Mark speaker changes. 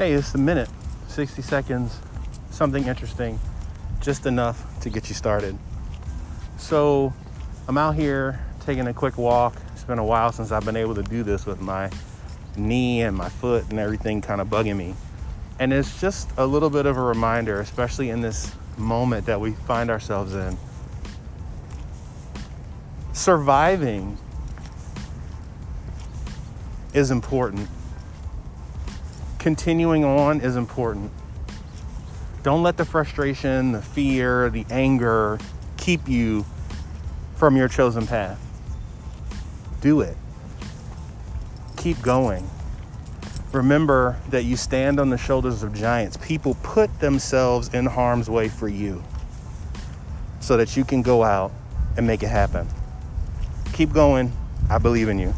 Speaker 1: hey, it's a minute, 60 seconds, something interesting, just enough to get you started. So I'm out here taking a quick walk. It's been a while since I've been able to do this with my knee and my foot and everything kind of bugging me. And it's just a little bit of a reminder, especially in this moment that we find ourselves in. Surviving is important. Continuing on is important. Don't let the frustration, the fear, the anger keep you from your chosen path. Do it. Keep going. Remember that you stand on the shoulders of giants. People put themselves in harm's way for you so that you can go out and make it happen. Keep going. I believe in you.